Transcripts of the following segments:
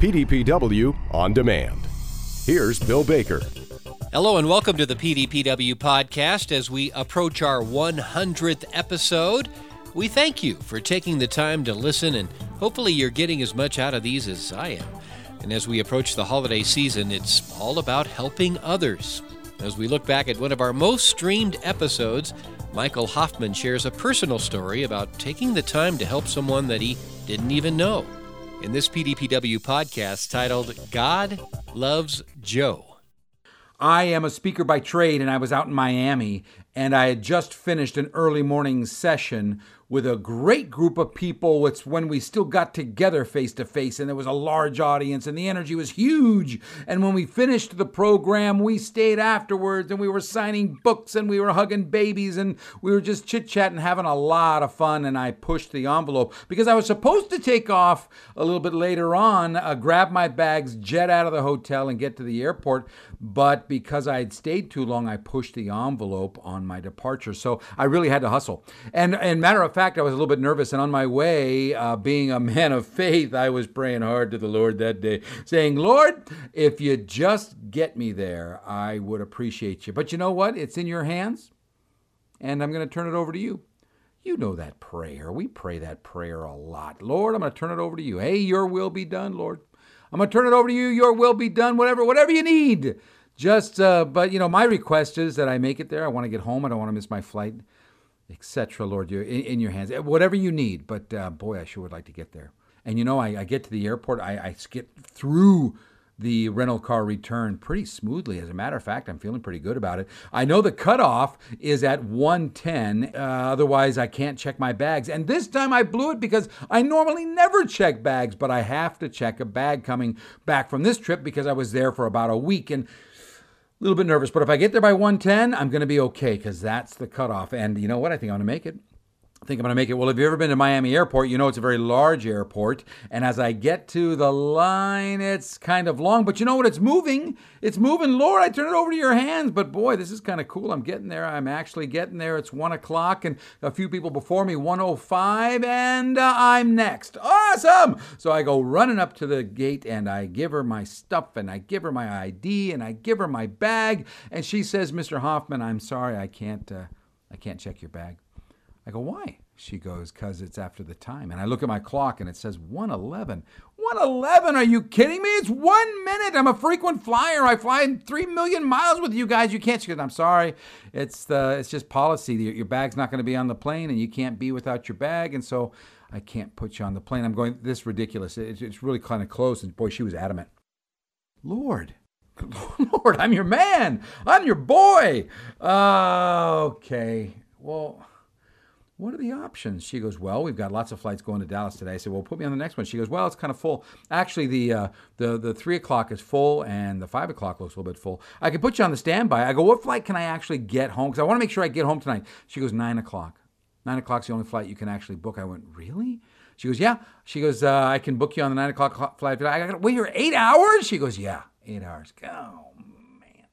PDPW on demand. Here's Bill Baker. Hello and welcome to the PDPW podcast as we approach our 100th episode. We thank you for taking the time to listen, and hopefully, you're getting as much out of these as I am. And as we approach the holiday season, it's all about helping others. As we look back at one of our most streamed episodes, Michael Hoffman shares a personal story about taking the time to help someone that he didn't even know. In this PDPW podcast titled God Loves Joe. I am a speaker by trade, and I was out in Miami, and I had just finished an early morning session with a great group of people. It's when we still got together face to face, and there was a large audience, and the energy was huge. And when we finished the program, we stayed afterwards, and we were signing books, and we were hugging babies, and we were just chit chatting, having a lot of fun. And I pushed the envelope because I was supposed to take off a little bit later on, uh, grab my bags, jet out of the hotel, and get to the airport. But because I had stayed too long, I pushed the envelope on my departure. So I really had to hustle. And, and matter of fact, I was a little bit nervous. And on my way, uh, being a man of faith, I was praying hard to the Lord that day, saying, Lord, if you just get me there, I would appreciate you. But you know what? It's in your hands. And I'm going to turn it over to you. You know that prayer. We pray that prayer a lot. Lord, I'm going to turn it over to you. Hey, your will be done, Lord. I'm going to turn it over to you. Your will be done. Whatever, whatever you need. Just, uh, but you know, my request is that I make it there. I want to get home. I don't want to miss my flight, etc. Lord, you in, in, your hands. Whatever you need. But uh, boy, I sure would like to get there. And you know, I, I get to the airport. I, I skip through the rental car return pretty smoothly. As a matter of fact, I'm feeling pretty good about it. I know the cutoff is at 110. Uh, otherwise, I can't check my bags. And this time I blew it because I normally never check bags, but I have to check a bag coming back from this trip because I was there for about a week and a little bit nervous. But if I get there by 110, I'm going to be okay because that's the cutoff. And you know what? I think I'm going to make it. I think I'm going to make it. Well, if you've ever been to Miami Airport, you know it's a very large airport. And as I get to the line, it's kind of long. But you know what? It's moving. It's moving. Lord, I turn it over to your hands. But boy, this is kind of cool. I'm getting there. I'm actually getting there. It's 1 o'clock, and a few people before me, 105, and uh, I'm next. Awesome. So I go running up to the gate, and I give her my stuff, and I give her my ID, and I give her my bag. And she says, Mr. Hoffman, I'm sorry. I can't, uh, I can't check your bag. I go, why? She goes, because it's after the time. And I look at my clock and it says 111. 111? Are you kidding me? It's one minute. I'm a frequent flyer. I fly 3 million miles with you guys. You can't. She goes, I'm sorry. It's, the, it's just policy. Your bag's not going to be on the plane and you can't be without your bag. And so I can't put you on the plane. I'm going, this is ridiculous. It's, it's really kind of close. And boy, she was adamant. Lord, Lord, I'm your man. I'm your boy. Uh, okay. Well, what are the options? She goes, well, we've got lots of flights going to Dallas today. I said, well, put me on the next one. She goes, well, it's kind of full. Actually, the uh, the the three o'clock is full, and the five o'clock looks a little bit full. I can put you on the standby. I go, what flight can I actually get home? Because I want to make sure I get home tonight. She goes, nine o'clock. Nine o'clock's the only flight you can actually book. I went, really? She goes, yeah. She goes, uh, I can book you on the nine o'clock flight. I got to wait here eight hours. She goes, yeah, eight hours. Oh man.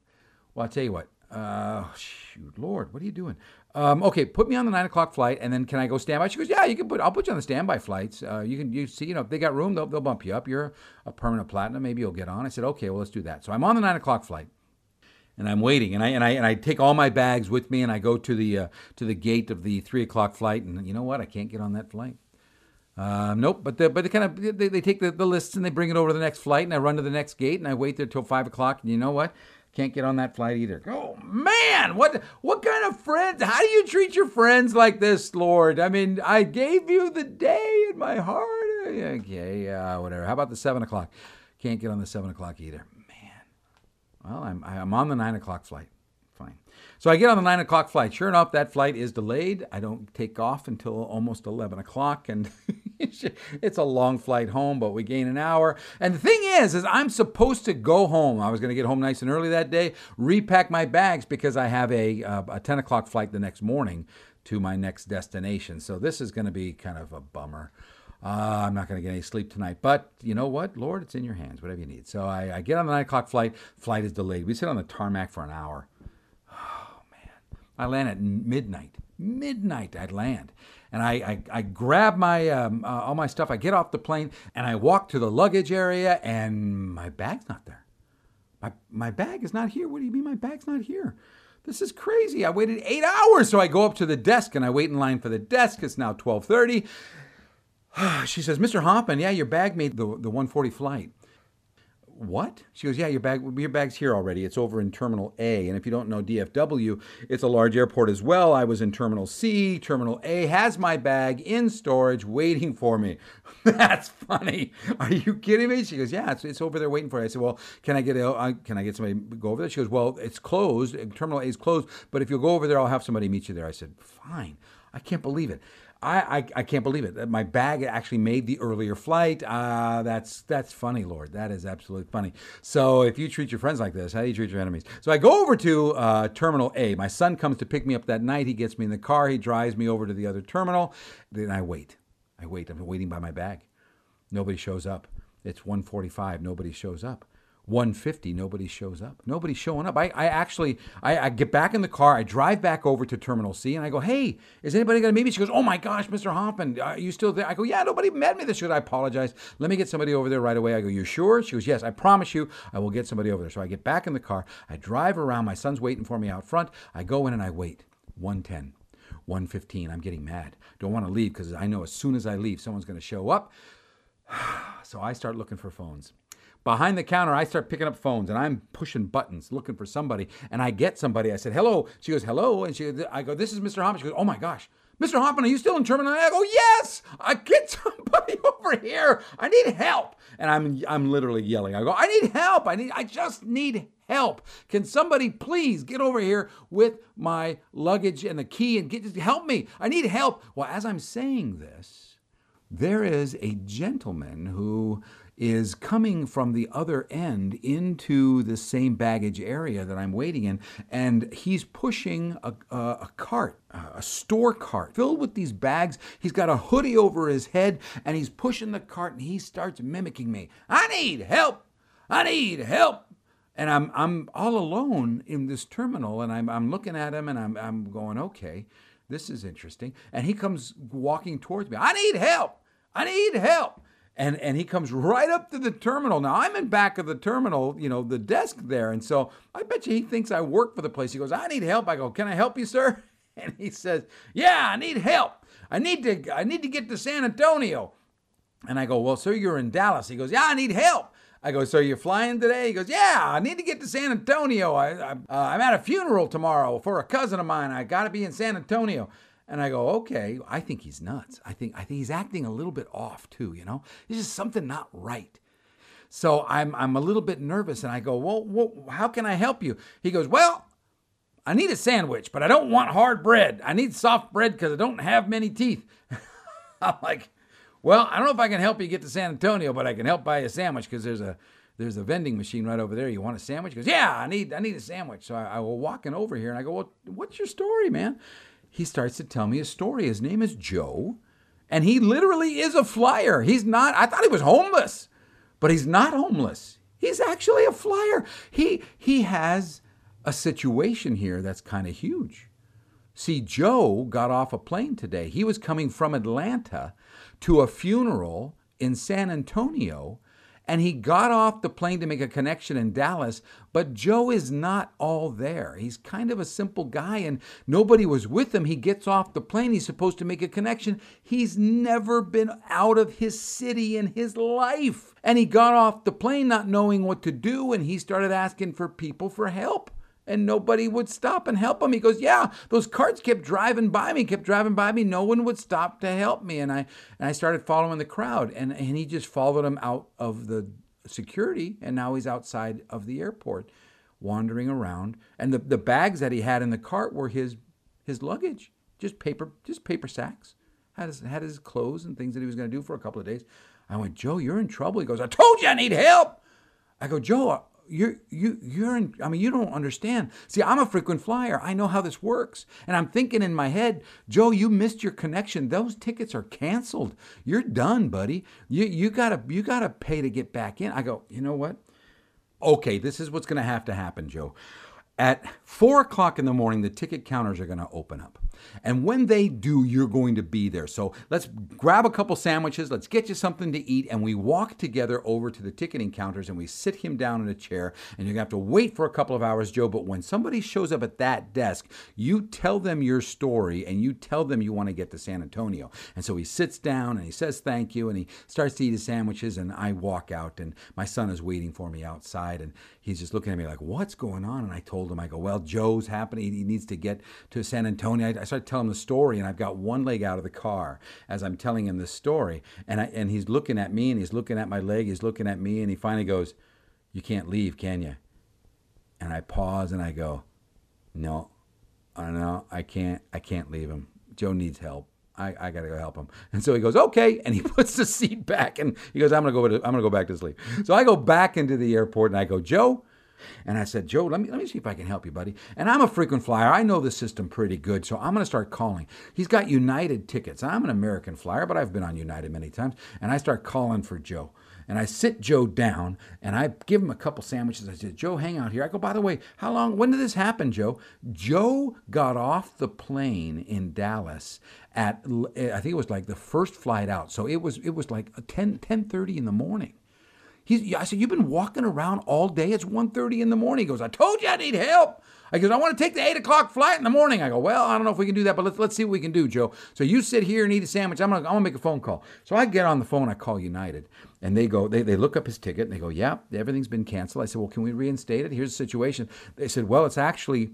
Well, I'll tell you what. Uh, shoot, Lord, what are you doing? Um, okay, put me on the nine o'clock flight, and then can I go standby? She goes, yeah, you can put. I'll put you on the standby flights. Uh, you can, you see, you know, if they got room, they'll, they'll bump you up. You're a permanent platinum, maybe you'll get on. I said, okay, well, let's do that. So I'm on the nine o'clock flight, and I'm waiting, and I and I and I take all my bags with me, and I go to the uh, to the gate of the three o'clock flight, and you know what? I can't get on that flight. Um, nope, but the, but they kind of they, they take the, the lists and they bring it over to the next flight, and I run to the next gate, and I wait there till five o'clock, and you know what? Can't get on that flight either. Oh man, what what kind of friends? How do you treat your friends like this, Lord? I mean, I gave you the day in my heart. Okay, whatever. How about the seven o'clock? Can't get on the seven o'clock either. Man, well, I'm I'm on the nine o'clock flight. Fine. So I get on the nine o'clock flight. Sure enough, that flight is delayed. I don't take off until almost eleven o'clock, and it's a long flight home, but we gain an hour. And the thing is, is I'm supposed to go home. I was going to get home nice and early that day, repack my bags because I have a, uh, a 10 o'clock flight the next morning to my next destination. So this is going to be kind of a bummer. Uh, I'm not going to get any sleep tonight. But you know what, Lord, it's in your hands, whatever you need. So I, I get on the 9 o'clock flight. Flight is delayed. We sit on the tarmac for an hour. I land at midnight. Midnight, I'd land. And I, I, I grab my um, uh, all my stuff. I get off the plane and I walk to the luggage area, and my bag's not there. My my bag is not here. What do you mean my bag's not here? This is crazy. I waited eight hours, so I go up to the desk and I wait in line for the desk. It's now twelve thirty. she says, Mr. Hoffman, yeah, your bag made the the one forty flight what? She goes, yeah, your bag, your bag's here already. It's over in Terminal A. And if you don't know DFW, it's a large airport as well. I was in Terminal C. Terminal A has my bag in storage waiting for me. That's funny. Are you kidding me? She goes, yeah, it's, it's over there waiting for you. I said, well, can I get a, uh, can I get somebody to go over there? She goes, well, it's closed. Terminal A is closed. But if you'll go over there, I'll have somebody meet you there. I said, fine. I can't believe it. I, I, I, can't believe it. My bag actually made the earlier flight. Uh, that's that's funny, Lord. That is absolutely funny. So if you treat your friends like this, how do you treat your enemies? So I go over to uh, Terminal A. My son comes to pick me up that night. He gets me in the car. He drives me over to the other terminal. Then I wait. I wait. I'm waiting by my bag. Nobody shows up. It's 1:45. Nobody shows up. 150 nobody shows up. Nobody's showing up. I, I actually I, I, get back in the car i drive back over to terminal c and i go hey is anybody going to meet me? She goes oh my gosh mr hoffman are you still there? I go yeah nobody met me this should i apologize. Let me get somebody over there right away. I go you sure? She goes yes i promise you i will get somebody over there. So i get back in the car i drive around my son's waiting for me out front i go in and i wait. 110 115 i'm getting mad. Don't want to leave because i know as soon as i leave someone's going to show up. So i start looking for phones Behind the counter, I start picking up phones and I'm pushing buttons looking for somebody. And I get somebody. I said, hello. She goes, hello. And she, I go, this is Mr. Hoffman. She goes, oh my gosh. Mr. Hoffman, are you still in terminal? I go, yes. I get somebody over here. I need help. And I'm I'm literally yelling. I go, I need help. I need I just need help. Can somebody please get over here with my luggage and the key and get just help me? I need help. Well, as I'm saying this, there is a gentleman who is coming from the other end into the same baggage area that I'm waiting in, and he's pushing a, a, a, cart, a store cart filled with these bags. He's got a hoodie over his head, and he's pushing the cart, and he starts mimicking me. I need help. I need help. And I'm I'm all alone in this terminal, and I'm I'm looking at him, and I'm I'm going, okay, this is interesting. And he comes walking towards me. I need help. I need help and and he comes right up to the terminal. Now I'm in back of the terminal, you know, the desk there, and so I bet you he thinks I work for the place. He goes, "I need help." I go, "Can I help you, sir?" And he says, "Yeah, I need help. I need to I need to get to San Antonio." And I go, "Well, sir, you're in Dallas." He goes, "Yeah, I need help." I go, so you're flying today? He goes, yeah, I need to get to San Antonio. I, I, uh, I'm at a funeral tomorrow for a cousin of mine. I got to be in San Antonio. And I go, okay, I think he's nuts. I think I think he's acting a little bit off too, you know? There's just something not right. So I'm I'm a little bit nervous and I go, well, well, how can I help you? He goes, well, I need a sandwich, but I don't want hard bread. I need soft bread because I don't have many teeth. I'm like, well, I don't know if I can help you get to San Antonio, but I can help buy a sandwich because there's a there's a vending machine right over there. You want a sandwich? He goes, yeah, I need I need a sandwich. So I, I was walking over here and I go, well, what's your story, man? He starts to tell me a story. His name is Joe, and he literally is a flyer. He's not, I thought he was homeless, but he's not homeless. He's actually a flyer. He, he has a situation here that's kind of huge. See, Joe got off a plane today. He was coming from Atlanta to a funeral in San Antonio and he got off the plane to make a connection in Dallas, but Joe is not all there. He's kind of a simple guy and nobody was with him. He gets off the plane, he's supposed to make a connection. He's never been out of his city in his life. And he got off the plane not knowing what to do and he started asking for people for help and nobody would stop and help him. He goes, "Yeah, those carts kept driving by me, kept driving by me. No one would stop to help me." And I and I started following the crowd, and and he just followed him out of the security, and now he's outside of the airport, wandering around. And the the bags that he had in the cart were his his luggage, just paper just paper sacks. Had his had his clothes and things that he was going to do for a couple of days. I went, Joe, you're in trouble. He goes, I told you I need help. I go, Joe, you're you you're in i mean you don't understand. See i'm a frequent flyer. I know how this works. And i'm thinking in my head joe you missed your connection. Those tickets are canceled. You're done buddy. You you gotta you gotta pay to get back in. I go you know what? Okay this is what's gonna have to happen joe. At four o'clock in the morning the ticket counters are gonna open up And when they do, you're going to be there. So let's grab a couple sandwiches, let's get you something to eat, and we walk together over to the ticketing counters and we sit him down in a chair. And you're going to have to wait for a couple of hours, Joe. But when somebody shows up at that desk, you tell them your story and you tell them you want to get to San Antonio. And so he sits down and he says thank you and he starts to eat his sandwiches. And I walk out and my son is waiting for me outside. And he's just looking at me like, what's going on? And I told him, I go, well, Joe's happening. He needs to get to San Antonio. I, I started telling him the story, and I've got one leg out of the car as I'm telling him this story. And, I, and he's looking at me, and he's looking at my leg, he's looking at me, and he finally goes, you can't leave, can you? And I pause and I go, no, uh, I don't know I can't, I can't leave him. Joe needs help. I, I gotta go help him. And so he goes, okay. And he puts the seat back and he goes, I'm gonna go I'm gonna go back to sleep. So I go back into the airport and I go, Joe. And I said, Joe, let me let me see if I can help you, buddy. And I'm a frequent flyer. I know the system pretty good, so I'm gonna start calling. He's got United tickets. I'm an American flyer, but I've been on United many times. And I start calling for Joe. And I sit Joe down and I give him a couple sandwiches. I said, Joe, hang out here. I go, by the way, how long, when did this happen, Joe? Joe got off the plane in Dallas at, I think it was like the first flight out. So it was, it was like 10, 10.30 in the morning. He's, I said, you've been walking around all day. It's 1.30 in the morning. He goes, I told you I need help. I goes, I want to take the eight o'clock flight in the morning. I go, well, I don't know if we can do that, but let's let's see what we can do, Joe. So you sit here and eat a sandwich. I'm gonna I'm gonna make a phone call. So I get on the phone. I call United, and they go they they look up his ticket and they go, yeah, everything's been canceled. I said, well, can we reinstate it? Here's the situation. They said, well, it's actually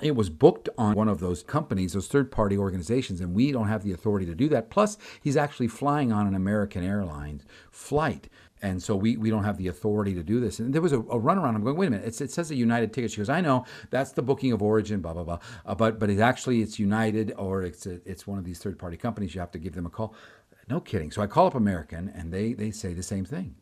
it was booked on one of those companies, those third party organizations, and we don't have the authority to do that. Plus, he's actually flying on an American Airlines flight. And so we, we don't have the authority to do this. And there was a, a runaround. I'm going, wait a minute. It's, it says a United ticket. She goes, I know that's the booking of origin, blah blah blah. Uh, but but it actually it's United or it's a, it's one of these third party companies. You have to give them a call. No kidding. So I call up American, and they they say the same thing.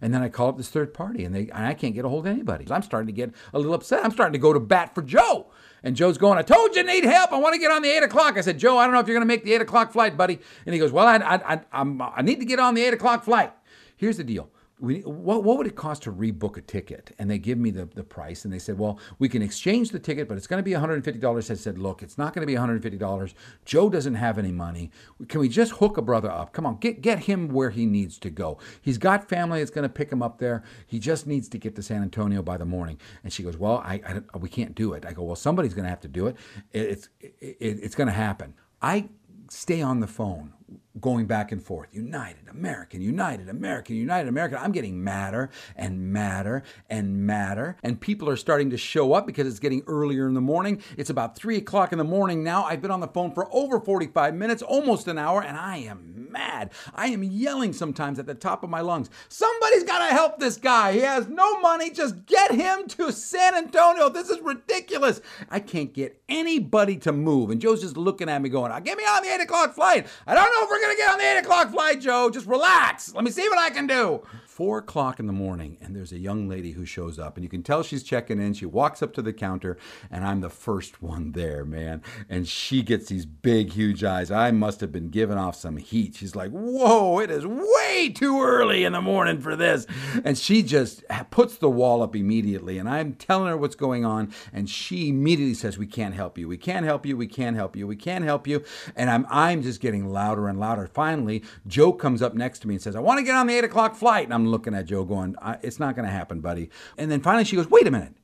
And then I call up this third party, and they and I can't get a hold of anybody. I'm starting to get a little upset. I'm starting to go to bat for Joe. And Joe's going, I told you I need help. I want to get on the 8 o'clock. I said, Joe, I don't know if you're going to make the 8 o'clock flight, buddy. And he goes, Well, I, I, I, I'm, I need to get on the 8 o'clock flight. Here's the deal we, what, what would it cost to rebook a ticket? And they give me the, the price and they said, well, we can exchange the ticket, but it's going to be $150. I said, look, it's not going to be $150. Joe doesn't have any money. Can we just hook a brother up? Come on, get, get him where he needs to go. He's got family that's going to pick him up there. He just needs to get to San Antonio by the morning. And she goes, well, I, I we can't do it. I go, well, somebody's going to have to do it. It's, it, it's going to happen. I stay on the phone going back and forth. United, American, United, American, United, American. I'm getting madder and madder and madder. And people are starting to show up because it's getting earlier in the morning. It's about three o'clock in the morning now. I've been on the phone for over 45 minutes, almost an hour, and I am mad. I am yelling sometimes at the top of my lungs. Somebody's got to help this guy. He has no money. Just get him to San Antonio. This is ridiculous. I can't get anybody to move. And Joe's just looking at me going, get me on the eight o'clock flight. I don't know if we're going to get on the 8 o'clock flight, Joe. Just relax. Let me see what I can do. Four o'clock in the morning, and there's a young lady who shows up, and you can tell she's checking in. She walks up to the counter, and I'm the first one there, man. And she gets these big, huge eyes. I must have been giving off some heat. She's like, Whoa, it is way too early in the morning for this. And she just puts the wall up immediately, and I'm telling her what's going on, and she immediately says, We can't help you. We can't help you. We can't help you. We can't help you. And I'm, I'm just getting louder and louder. Finally, Joe comes up next to me and says, I want to get on the 8 o'clock flight. And I'm looking at Joe going, it's not going to happen, buddy. And then finally she goes, wait a minute.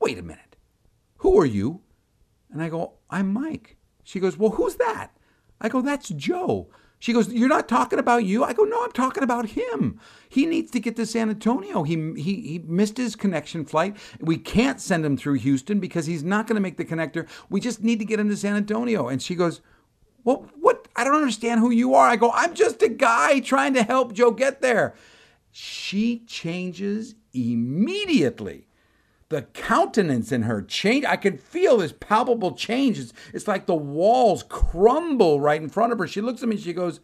Wait a minute. Who are you? And I go, I'm Mike. She goes, well, who's that? I go, that's Joe. She goes, You're not talking about you? I go, No, I'm talking about him. He needs to get to San Antonio. He, he, he missed his connection flight. We can't send him through Houston because he's not going to make the connector. We just need to get him to San Antonio. And she goes, Well, what? I don't understand who you are. I go, I'm just a guy trying to help Joe get there she changes immediately. The countenance in her change. I can feel this palpable change. It's, it's like the walls crumble right in front of her. She looks at me she goes,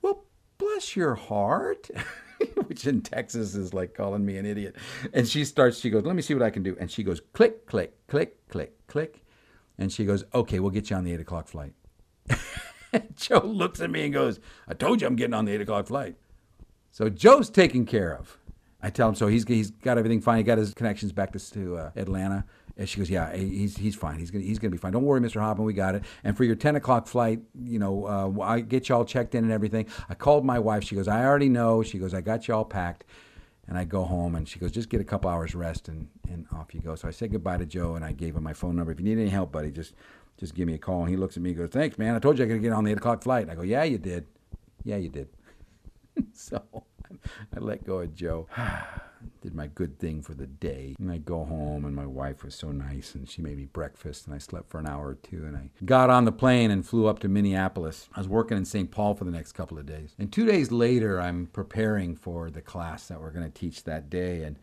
Well, bless your heart. Which in Texas is like calling me an idiot. And she starts, she goes, Let me see what I can do. And she goes, Click, click, click, click, click. And she goes, Okay, we'll get you on the eight o'clock flight. Joe looks at me and goes, I told you I'm getting on the eight o'clock flight. So Joe's taken care of. I tell him so. He's he's got everything fine. He got his connections back to, to uh, Atlanta. And she goes, yeah, he's he's fine. He's gonna he's gonna be fine. Don't worry, Mr. Hoffman, we got it. And for your ten o'clock flight, you know, uh, I get you all checked in and everything. I called my wife. She goes, I already know. She goes, I got you all packed. And I go home, and she goes, just get a couple hours rest, and, and off you go. So I said goodbye to Joe, and I gave him my phone number. If you need any help, buddy, just just give me a call. And he looks at me and goes, thanks, man. I told you I could get on the eight o'clock flight. And I go, yeah, you did. Yeah, you did. so I let go of Joe. Did my good thing for the day. And I go home, and my wife was so nice, and she made me breakfast, and I slept for an hour or two, and I got on the plane and flew up to Minneapolis. I was working in St. Paul for the next couple of days. And two days later, I'm preparing for the class that we're going to teach that day, and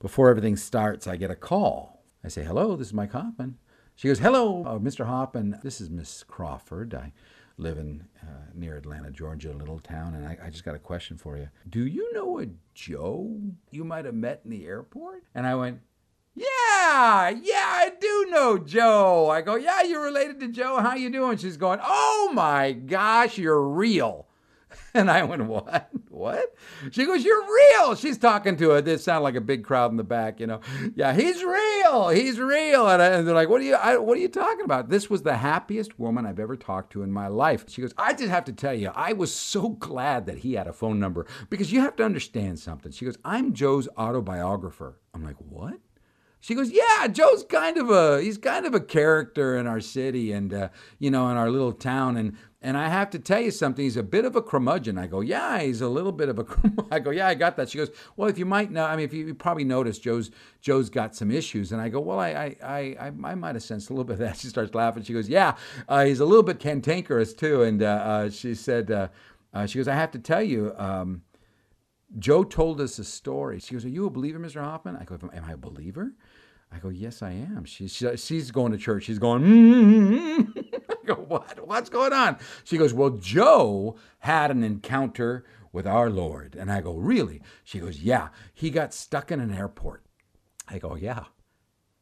before everything starts, I get a call. I say, "Hello, this is Mike Hoffman." She goes, "Hello, uh, Mr. Hoffman. This is Miss Crawford. I live in uh, near Atlanta, Georgia, a little town, and I, I, just got a question for you. Do you know a Joe you might have met in the airport? And I went, yeah, yeah, I do know Joe. I go, yeah, you're related to Joe. How you doing? She's going, oh my gosh, you're real. And I went, What? What? She goes, You're real. She's talking to it. This sounded like a big crowd in the back, you know. Yeah, he's real. He's real. And, I, and they're like, What are you I, what are you talking about? This was the happiest woman I've ever talked to in my life. She goes, I just have to tell you, I was so glad that he had a phone number because you have to understand something. She goes, I'm Joe's autobiographer. I'm like, What? She goes, "Yeah, Joe's kind of a he's kind of a character in our city and uh, you know in our little town and and I have to tell you something. He's a bit of a curmudgeon. I go, yeah, he's a little bit of a. I go, yeah, I got that. She goes, well, if you might know, I mean, if you, you probably noticed, Joe's Joe's got some issues. And I go, well, I I I, I might have sensed a little bit of that. She starts laughing. She goes, yeah, uh, he's a little bit cantankerous too. And uh, uh, she said, uh, uh, she goes, I have to tell you. Um, Joe told us a story. She goes, "Are you a believer, Mr. Hoffman?" I go, "Am I a believer?" I go, "Yes, I am." She's she's going to church. She's going. Mm-hmm. go, what? What's going on? She goes, Well, Joe had an encounter with our Lord. And I go, Really? She goes, Yeah. He got stuck in an airport. I go, Yeah.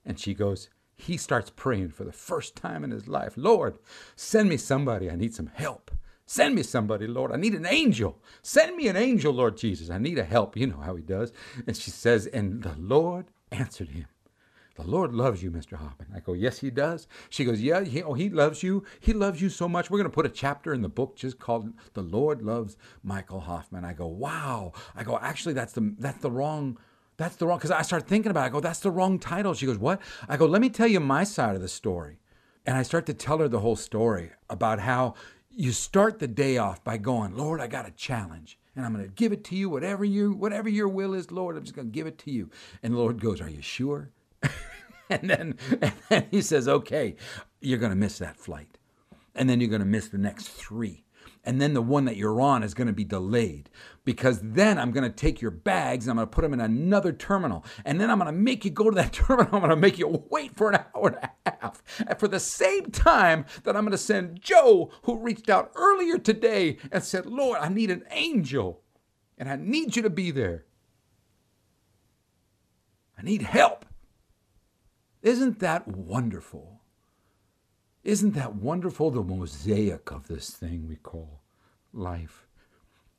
And she goes, He starts praying for the first time in his life Lord, send me somebody. I need some help. Send me somebody, Lord. I need an angel. Send me an angel, Lord Jesus. I need a help. You know how he does. And she says, And the Lord answered him. The Lord loves you, Mr. Hoffman. I go, Yes, He does. She goes, Yeah, he, oh, He loves you. He loves you so much. We're going to put a chapter in the book just called The Lord Loves Michael Hoffman. I go, Wow. I go, Actually, that's the, that's the wrong. That's the wrong, because I start thinking about it. I go, that's the wrong title. She goes, What? I go, Let me tell you my side of the story. And I start to tell her the whole story about how you start the day off by going, Lord, I got a challenge and I'm going to give it to you, whatever you, whatever your will is, Lord, I'm just going to give it to you. And the Lord goes, Are you sure? and then and then he says, "Okay, you're going to miss that flight, and then you're going to miss the next three, and then the one that you're on is going to be delayed because then I'm going to take your bags and I'm going to put them in another terminal, and then I'm going to make you go to that terminal. I'm going to make you wait for an hour and a half, and for the same time that I'm going to send Joe, who reached out earlier today and said, "Lord, I need an angel, and I need you to be there." I need help. Isn't that wonderful? Isn't that wonderful, the mosaic of this thing we call life?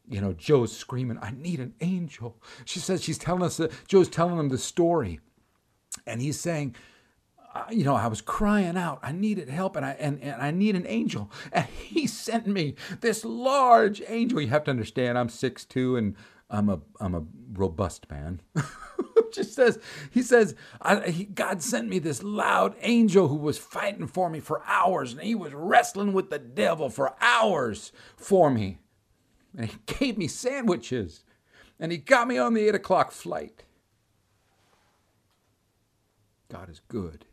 You know, Joe's screaming, I need an angel. She says she's telling us, that Joe's telling him the story. And he's saying, uh, you know, I was crying out. I needed help and I and, and I need an angel. And he sent me this large angel. You have to understand, I'm 6'2 and I'm a I'm a robust man. just says, he says, he, God sent me this loud angel who was fighting for me for hours, and he was wrestling with the devil for hours for me. And he gave me sandwiches, and he got me on the eight o'clock flight. God is good.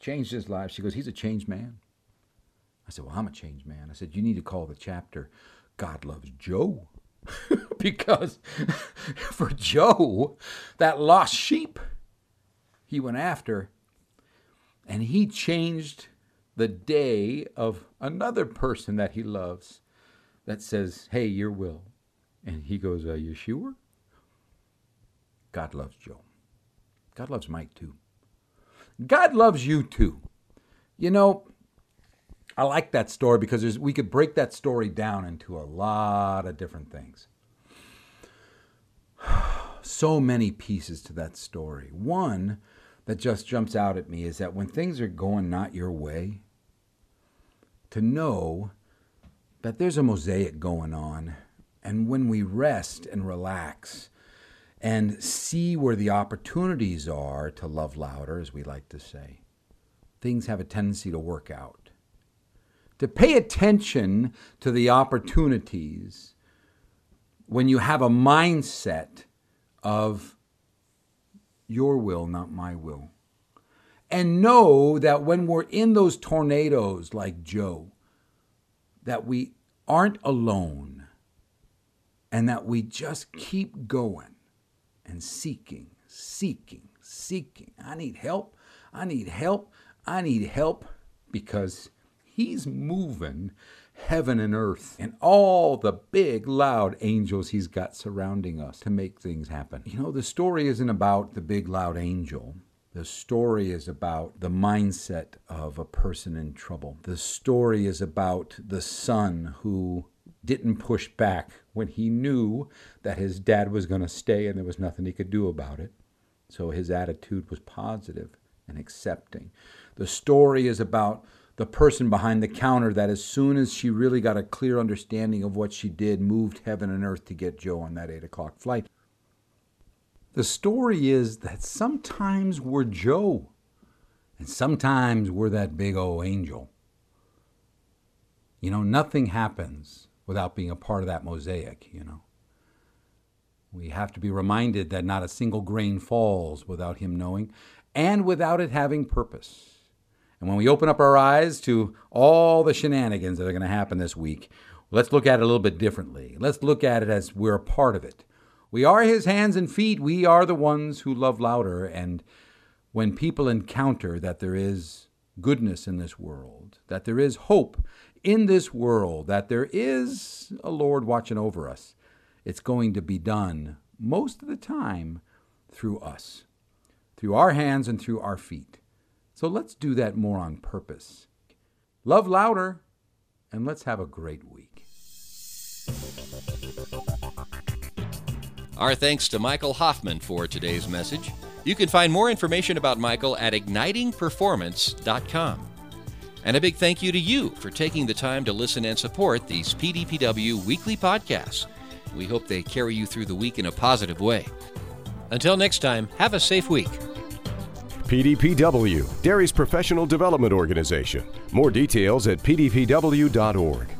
Changed his life. She goes, He's a changed man. I said, Well, I'm a changed man. I said, You need to call the chapter God Loves Joe. because for Joe, that lost sheep he went after, and he changed the day of another person that he loves that says, Hey, your will. And he goes, Are you sure? God loves Joe. God loves Mike too. God loves you too. You know, I like that story because we could break that story down into a lot of different things. So many pieces to that story. One that just jumps out at me is that when things are going not your way, to know that there's a mosaic going on. And when we rest and relax and see where the opportunities are to love louder, as we like to say, things have a tendency to work out. To pay attention to the opportunities when you have a mindset of your will, not my will. And know that when we're in those tornadoes like Joe, that we aren't alone and that we just keep going and seeking, seeking, seeking. I need help. I need help. I need help because He's moving heaven and earth and all the big, loud angels He's got surrounding us to make things happen. You know, the story isn't about the big, loud angel. The story is about the mindset of a person in trouble. The story is about the son who didn't push back when he knew that his dad was going to stay and there was nothing he could do about it. So his attitude was positive and accepting. The story is about the person behind the counter that, as soon as she really got a clear understanding of what she did, moved heaven and earth to get Joe on that eight o'clock flight. The story is that sometimes we're Joe, and sometimes we're that big old angel. You know, nothing happens without being a part of that mosaic, you know. We have to be reminded that not a single grain falls without Him knowing and without it having purpose. And when we open up our eyes to all the shenanigans that are going to happen this week, let's look at it a little bit differently. Let's look at it as we're a part of it. We are his hands and feet. We are the ones who love louder. And when people encounter that there is goodness in this world, that there is hope in this world, that there is a Lord watching over us, it's going to be done most of the time through us, through our hands and through our feet. So let's do that more on purpose. Love louder, and let's have a great week. Our thanks to Michael Hoffman for today's message. You can find more information about Michael at ignitingperformance.com. And a big thank you to you for taking the time to listen and support these PDPW weekly podcasts. We hope they carry you through the week in a positive way. Until next time, have a safe week. PDPW, Dairy's professional development organization. More details at pdpw.org.